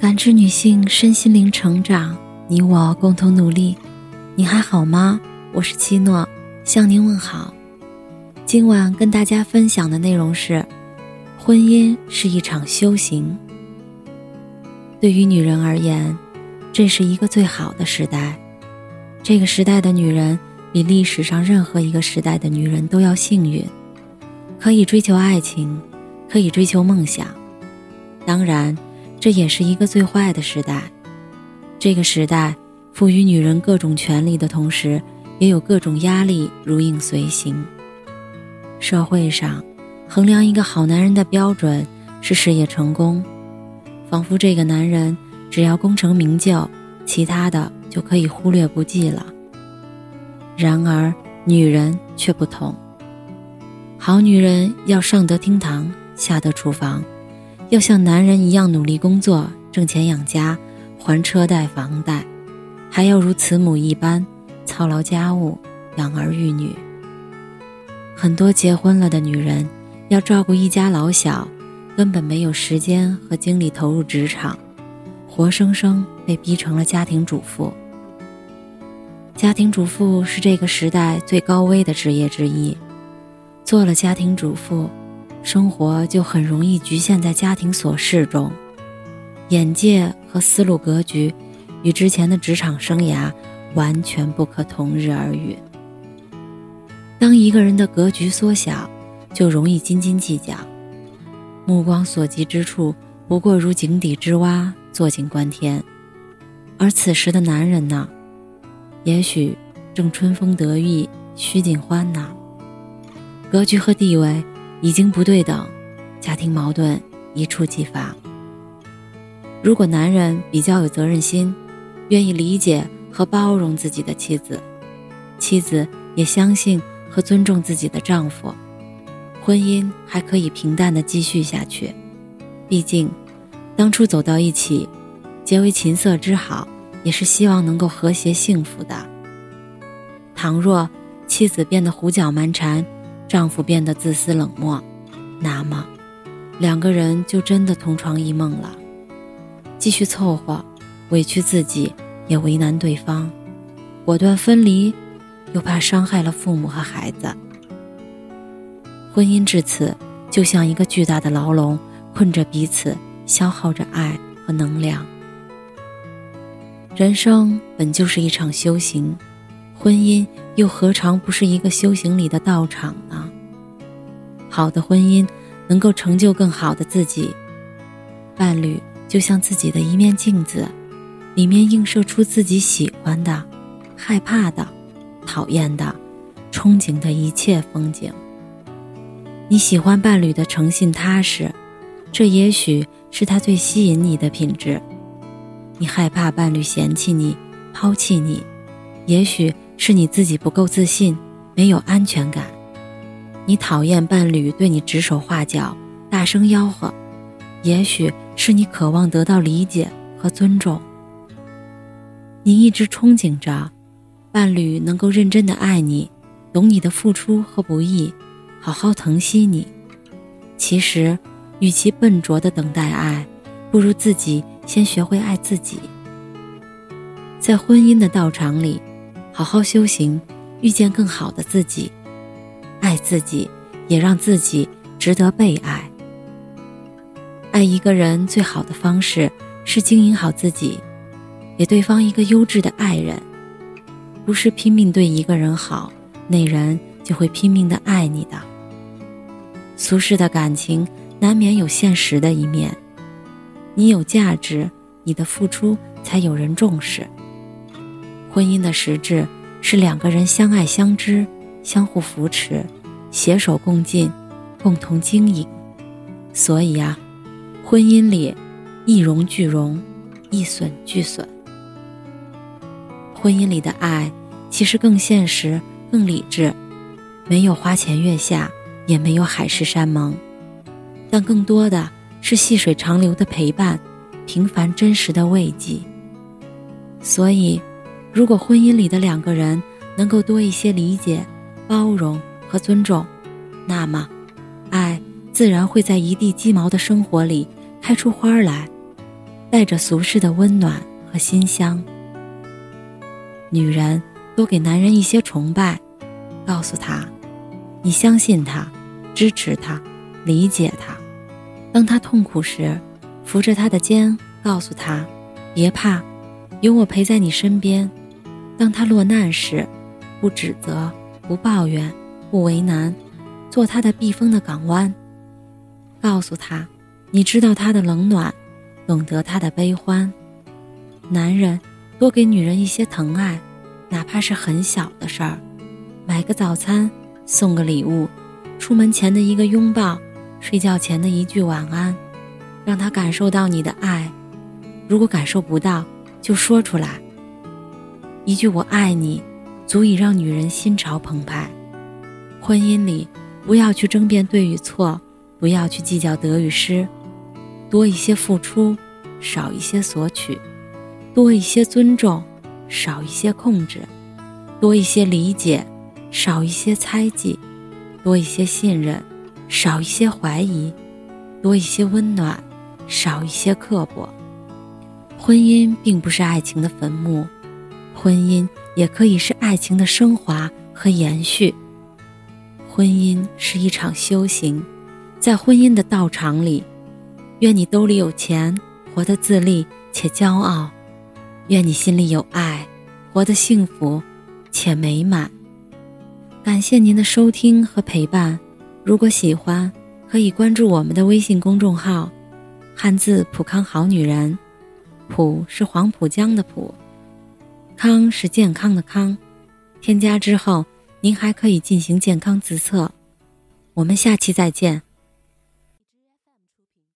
感知女性身心灵成长，你我共同努力。你还好吗？我是七诺，向您问好。今晚跟大家分享的内容是：婚姻是一场修行。对于女人而言，这是一个最好的时代。这个时代的女人比历史上任何一个时代的女人都要幸运，可以追求爱情，可以追求梦想。当然。这也是一个最坏的时代。这个时代赋予女人各种权利的同时，也有各种压力如影随形。社会上，衡量一个好男人的标准是事业成功，仿佛这个男人只要功成名就，其他的就可以忽略不计了。然而，女人却不同。好女人要上得厅堂，下得厨房。要像男人一样努力工作，挣钱养家，还车贷房贷，还要如慈母一般操劳家务，养儿育女。很多结婚了的女人要照顾一家老小，根本没有时间和精力投入职场，活生生被逼成了家庭主妇。家庭主妇是这个时代最高危的职业之一，做了家庭主妇。生活就很容易局限在家庭琐事中，眼界和思路格局与之前的职场生涯完全不可同日而语。当一个人的格局缩小，就容易斤斤计较，目光所及之处不过如井底之蛙，坐井观天。而此时的男人呢，也许正春风得意，须尽欢呢。格局和地位。已经不对等，家庭矛盾一触即发。如果男人比较有责任心，愿意理解和包容自己的妻子，妻子也相信和尊重自己的丈夫，婚姻还可以平淡的继续下去。毕竟，当初走到一起，结为琴瑟之好，也是希望能够和谐幸福的。倘若妻子变得胡搅蛮缠，丈夫变得自私冷漠，那么，两个人就真的同床异梦了。继续凑合，委屈自己也为难对方，果断分离，又怕伤害了父母和孩子。婚姻至此，就像一个巨大的牢笼，困着彼此，消耗着爱和能量。人生本就是一场修行。婚姻又何尝不是一个修行里的道场呢？好的婚姻能够成就更好的自己，伴侣就像自己的一面镜子，里面映射出自己喜欢的、害怕的、讨厌的、憧憬的一切风景。你喜欢伴侣的诚信踏实，这也许是他最吸引你的品质；你害怕伴侣嫌弃你、抛弃你，也许。是你自己不够自信，没有安全感。你讨厌伴侣对你指手画脚、大声吆喝，也许是你渴望得到理解和尊重。你一直憧憬着，伴侣能够认真的爱你，懂你的付出和不易，好好疼惜你。其实，与其笨拙的等待爱，不如自己先学会爱自己。在婚姻的道场里。好好修行，遇见更好的自己，爱自己，也让自己值得被爱。爱一个人最好的方式是经营好自己，给对方一个优质的爱人，不是拼命对一个人好，那人就会拼命的爱你的。俗世的感情难免有现实的一面，你有价值，你的付出才有人重视。婚姻的实质是两个人相爱相知、相互扶持、携手共进、共同经营。所以啊，婚姻里一荣俱荣，一损俱损。婚姻里的爱其实更现实、更理智，没有花前月下，也没有海誓山盟，但更多的是细水长流的陪伴，平凡真实的慰藉。所以。如果婚姻里的两个人能够多一些理解、包容和尊重，那么，爱自然会在一地鸡毛的生活里开出花来。带着俗世的温暖和馨香。女人多给男人一些崇拜，告诉他，你相信他，支持他，理解他。当他痛苦时，扶着他的肩，告诉他，别怕，有我陪在你身边。当他落难时，不指责，不抱怨，不为难，做他的避风的港湾。告诉他，你知道他的冷暖，懂得他的悲欢。男人多给女人一些疼爱，哪怕是很小的事儿，买个早餐，送个礼物，出门前的一个拥抱，睡觉前的一句晚安，让他感受到你的爱。如果感受不到，就说出来。一句“我爱你”，足以让女人心潮澎湃。婚姻里，不要去争辩对与错，不要去计较得与失，多一些付出，少一些索取；多一些尊重，少一些控制；多一些理解，少一些猜忌；多一些信任，少一些怀疑；多一些温暖，少一些刻薄。婚姻并不是爱情的坟墓。婚姻也可以是爱情的升华和延续。婚姻是一场修行，在婚姻的道场里，愿你兜里有钱，活得自立且骄傲；愿你心里有爱，活得幸福且美满。感谢您的收听和陪伴。如果喜欢，可以关注我们的微信公众号“汉字普康好女人”，普是黄浦江的浦。康是健康的康，添加之后，您还可以进行健康自测。我们下期再见。